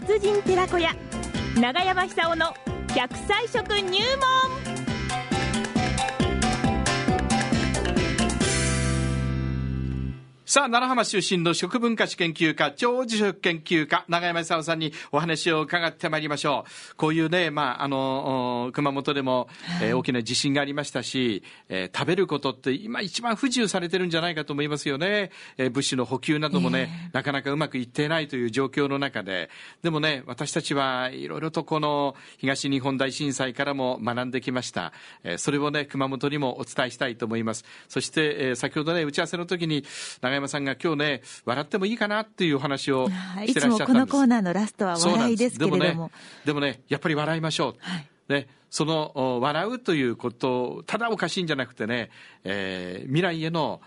達人寺子屋長山久夫の100歳食入門さあ、奈良浜出身の食文化史研究家、長寿食研究家、長山勲さんにお話を伺ってまいりましょう。こういうね、まあ、あの、熊本でも、えー、大きな地震がありましたし、えー、食べることって今一番不自由されてるんじゃないかと思いますよね。えー、物資の補給などもね、なかなかうまくいっていないという状況の中で、でもね、私たちはいろいろとこの東日本大震災からも学んできました。えー、それをね、熊本にもお伝えしたいと思います。そして、えー、先ほどね、打ち合わせの時に、長山さんが今日ね、笑ってもいいかなっていうお話をしてらっしゃったんです。いつもこのコーナーのラストは笑いですけれども。でもね、でもねやっぱり笑いましょう。はいね、その笑うということただおかしいんじゃなくてね、えー、未来への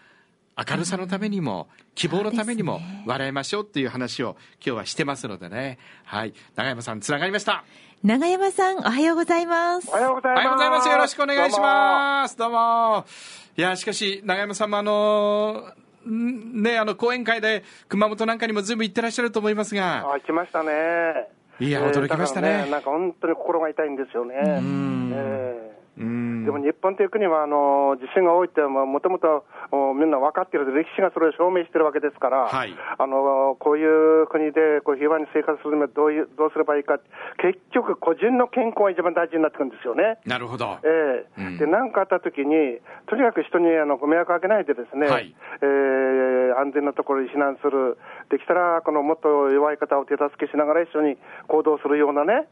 明るさのためにも、希望のためにも笑いましょうっていう話を今日はしてますのでね。はい。長山さん、つながりました。長山さん、おはようございます。おはようございます。おはようございます。よろしくお願いします。どうも。いや、しかし、長山さんもあのーね、あの講演会で熊本なんかにもずいぶん行ってらっしゃると思いますが。あ、来ましたね。いや、驚きましたねね、なんか本当に心が痛いんですよね。えーでも日本という国はあの地震が多いって、もともとみんな分かっている、歴史がそれを証明しているわけですから、はい、あのこういう国でこう平和に生活するにはどういうどうすればいいか、結局、個人の健康が一番大事になってくるんですよね。なるほど。えー、うん、で何かあったときに、とにかく人にあのご迷惑かけないでですね、はい、えー、安全なところに避難する、できたらこのもっと弱い方を手助けしながら一緒に行動するようなね、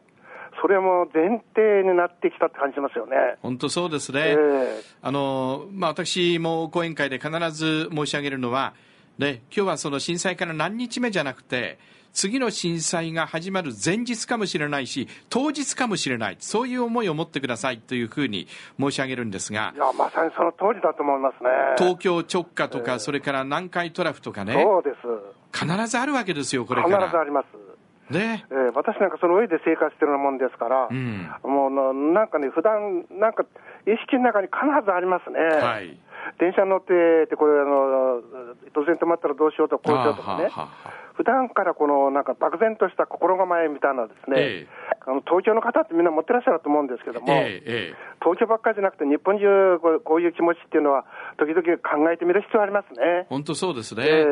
それも前提になってきたって感じますよね。本当そうですね、えー、あのまあ、私も講演会で必ず申し上げるのは、ね、今日はその震災から何日目じゃなくて、次の震災が始まる前日かもしれないし、当日かもしれない、そういう思いを持ってくださいというふうに申し上げるんですが、いやまさにその通りだと思いますね。東京直下とか、えー、それから南海トラフとかね、そうです。必ずあるわけですよ、これから。必ずありますねえー、私なんかその上で生活してるようなもんですから、うん、もうなんかね、普段なんか意識の中に必ずありますね。はい、電車に乗ってて、これあの、突然止まったらどうしようとか、こうしようとかね、普段からこのなんか漠然とした心構えみたいなですね、えー、あの東京の方ってみんな持ってらっしゃると思うんですけども、えーえー、東京ばっかりじゃなくて、日本中こう、こういう気持ちっていうのは、時々考えてみる必要ありますね。本当そうですね。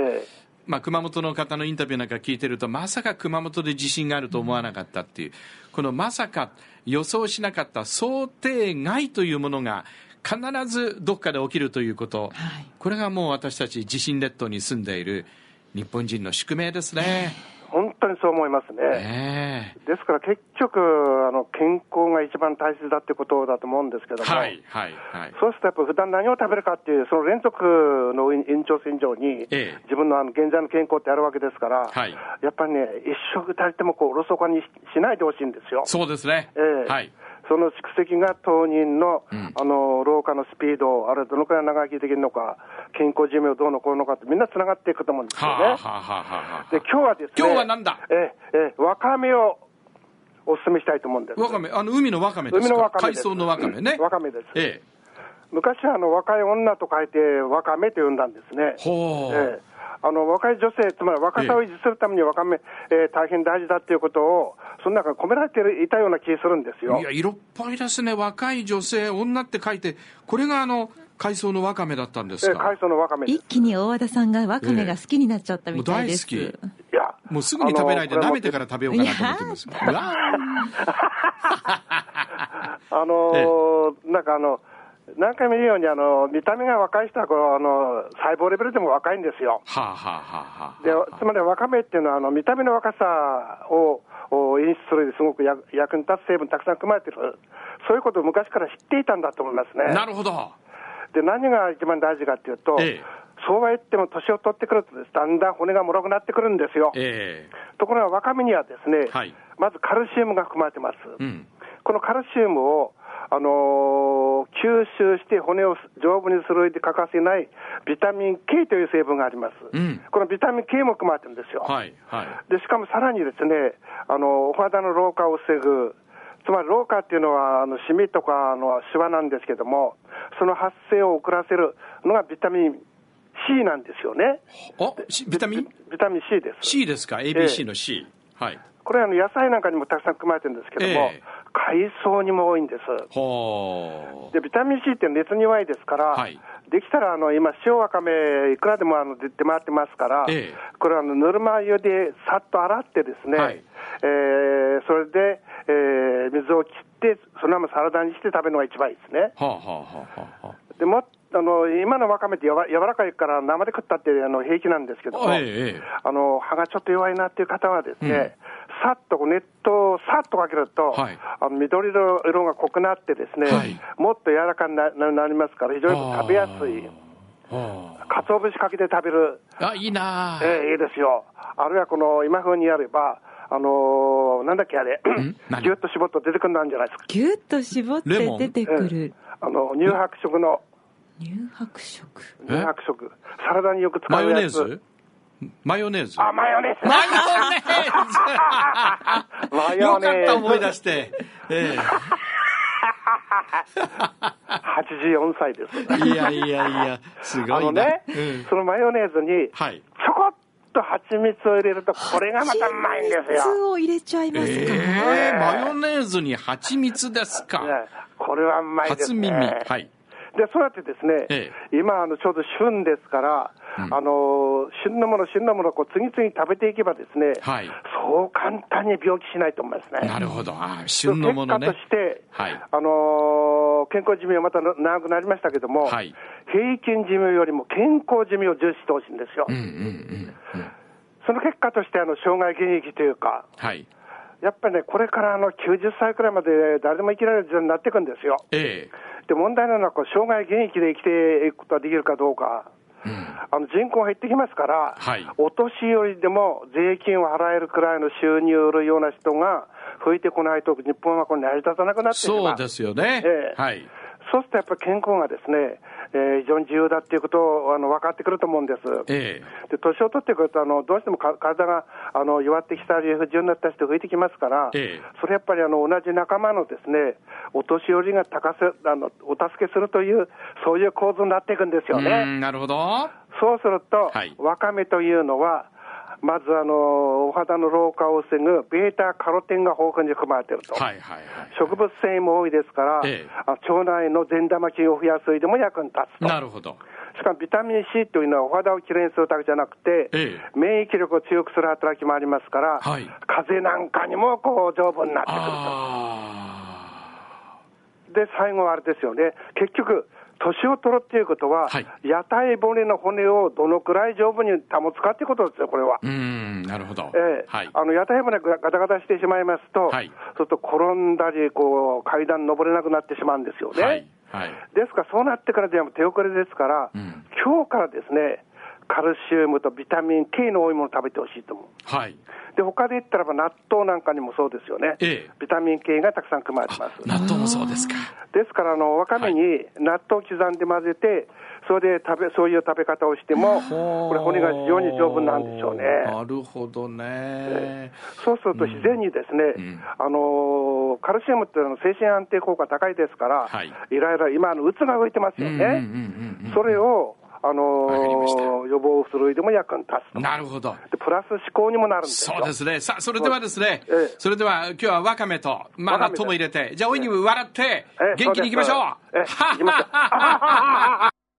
えーまあ、熊本の方のインタビューなんか聞いてると、まさか熊本で地震があると思わなかったっていう、このまさか予想しなかった想定外というものが、必ずどっかで起きるということ、はい、これがもう私たち地震列島に住んでいる日本人の宿命ですね。本当にそう思いますね。ですから結局あの、健康が一番大切だってことだと思うんですけども、はいはいはい、そうするとやっぱ普段何を食べるかっていう、その連続の延長線上に、え自分のあの現在の健康ってあるわけですから、はい、やっぱりね、一食たりてもこうおろそかにしないでほしいんですよ。そうですね、えはい。その蓄積が当人の,、あの老化のスピード、あれどのくらい長生きできるのか、健康寿命どうのこうのかって、みんなつながっていくと思うんですよね。で今日はですね、今日はなんだ？ええわかめをお勧めしたいと思うんです。わかめ、あの海のわかめですか？海のわかめ海藻のわかめね。わかめです。ええ、昔はあの若い女と書いてわかめと呼んだんですね。ほう。ええあの若い女性、つまり若さを維持するためにわかめ、えー、大変大事だっていうことを、その中に込められていたような気がするんですよ。いや、色っぽいですね、若い女性、女って書いて、これがあの、海藻のわかめだったんですか、えー、海藻のわかめ一気に大和田さんがわかめが好きになっちゃったみたいです。えー、大好き。いや、もうすぐに食べないで、舐めてから食べようかなと思ってます。あのー、なんかあの、何回も言うように、あの見た目が若い人はこのあの細胞レベルでも若いんですよ。はあはあはあ、でつまり若めっていうのはあの、見た目の若さを演出するですごく役に立つ成分たくさん含まれてる、そういうことを昔から知っていたんだと思いますね。なるほど。で、何が一番大事かっていうと、ええ、そうは言っても年を取ってくるとです、だんだん骨がもろくなってくるんですよ。え、ところが若めにはですね、はい、まずカルシウムが含まれてます。うん、このカルシウムをあのー、吸収して骨を丈夫にする上で欠かせないビタミン K という成分があります、うん、このビタミン K も含まれてるんですよ、はいはい、でしかもさらにですね、あのお肌の老化を防ぐ、つまり老化っていうのは、あのシミとかのシワなんですけども、その発生を遅らせるのがビタミン C なんですよね。あビタミン？ビタミン C です。C ですか、ABC の C。えー、はい。これは野菜なんかにもたくさん含まれてるんですけども、えー、海藻にも多いんです。で、ビタミン C って熱に弱いですから、はい、できたらあの今、塩わかめ、いくらでもあの出て回ってますから、えー、これはあのぬるま湯でさっと洗ってですね、はい、えー、それで、えー、水を切って、そのままサラダにして食べるのが一番いいですね。はあはあはあ、でもあの今のわかめってやわ柔らかいから生で食ったってあの平気なんですけども、ええ、あの葉がちょっと弱いなっていう方はですね、うん、さっと熱湯をさっとかけると、はい、あの緑の色が濃くなってですね、はい、もっと柔らかになりますから非常に食べやすい。かつお節かけて食べる。あ、いいなええいいですよ。あるいはこの今風にやれば、あのー、なんだっけあれ、ぎゅっと絞って出てくるんじゃないですか。ぎゅっと絞って出てくる。あの、乳白色の。乳白色乳白色。サラダによく使うやつ。マヨネーズ？あ、マヨネーズ。マヨネーズマヨネーズ。よかった思い出して。ええ84歳です。いやいやいや、すごいあのね、うん、そのマヨネーズに、はい、と蜂蜜を入れると、これがまたうまいんですよ。蜂蜜を入れちゃいますか、えー、マヨネーズに蜂蜜ですか。これはうまいですね。初耳。はい。で、そうやってですね、ええ、今、あの、ちょうど旬ですから、うん、あの、旬のもの、旬のものをこう次々食べていけばですね、はい、そう簡単に病気しないと思いますね。なるほど。あ旬のものね。結果として、はい、あの健康寿命はまた長くなりましたけども、はい、平均寿命よりも健康寿命を重視してほしいんですよ。うんうんうんうん、その結果として、あの、生涯現役というか、はいやっぱりね、これからあの90歳くらいまで誰でも生きられる時代になっていくんですよ。ええ、で、問題なのはこう、生涯現役で生きていくことができるかどうか。うん、あの人口が減ってきますから、はい、お年寄りでも税金を払えるくらいの収入を売るような人が増えてこないと、日本はこれ成り立たなくなってしまうそうですよね。ええ、はい、そうするとやっぱり健康がですね、えー、非常に重要だっていうことをあの分かってくると思うんです。ええ、で年を取ってくるとあの、どうしてもか体があの弱ってきたり、不自由になった人増えてきますから、ええ、それやっぱりあの同じ仲間のですねお年寄りが高せあのお助けするという、そういう構図になっていくんですよね。なるほどそうすると、はい、わかめというのは、まずあの、お肌の老化を防ぐベータカロテンが豊富に含まれていると、はいはいはい、植物繊維も多いですから、ええ、腸内の善玉菌を増やす上でも役に立つと。なるほど。しかもビタミン C というのはお肌をきれいにするだけじゃなくて、ええ、免疫力を強くする働きもありますから、はい、風邪なんかにもこう丈夫になってくると。で、最後はあれですよね、結局、年を取るっていうことは、はい、屋台骨の骨をどのくらい丈夫に保つかっていうことですよ、これは。うんなるほど、えーはい、あの屋台骨がガタガタしてしまいますと、はい、そうすると転んだりこう、階段登れなくなってしまうんですよね。はい。はい、ですから、そうなってからでは手遅れですから、うん、今日からですね、カルシウムとビタミン K の多いものを食べてほしいと思う。はい。で、他で言ったらば納豆なんかにもそうですよね。ええ、ビタミン K がたくさん含まれてます。納豆もそうですか。ですから、あの、わかめに納豆を刻んで混ぜて、それで食べ、そういう食べ方をしても、これ骨が非常に丈夫なんでしょうね。なるほどね。そうすると自然にですね、うん、あのカルシウムっていうのは精神安定効果高いですから、はい、いろいろ今、うつが動いてますよね。それを、あのー、予防するでも役に立つなるほど。で、プラス思考にもなるんですそうですね。さあ、それではですね、ええ、それでは今日はわかめと、まあ、納豆も入れて、じゃあ、おいに笑って、元気にいきましょう。ええ、いきましょう。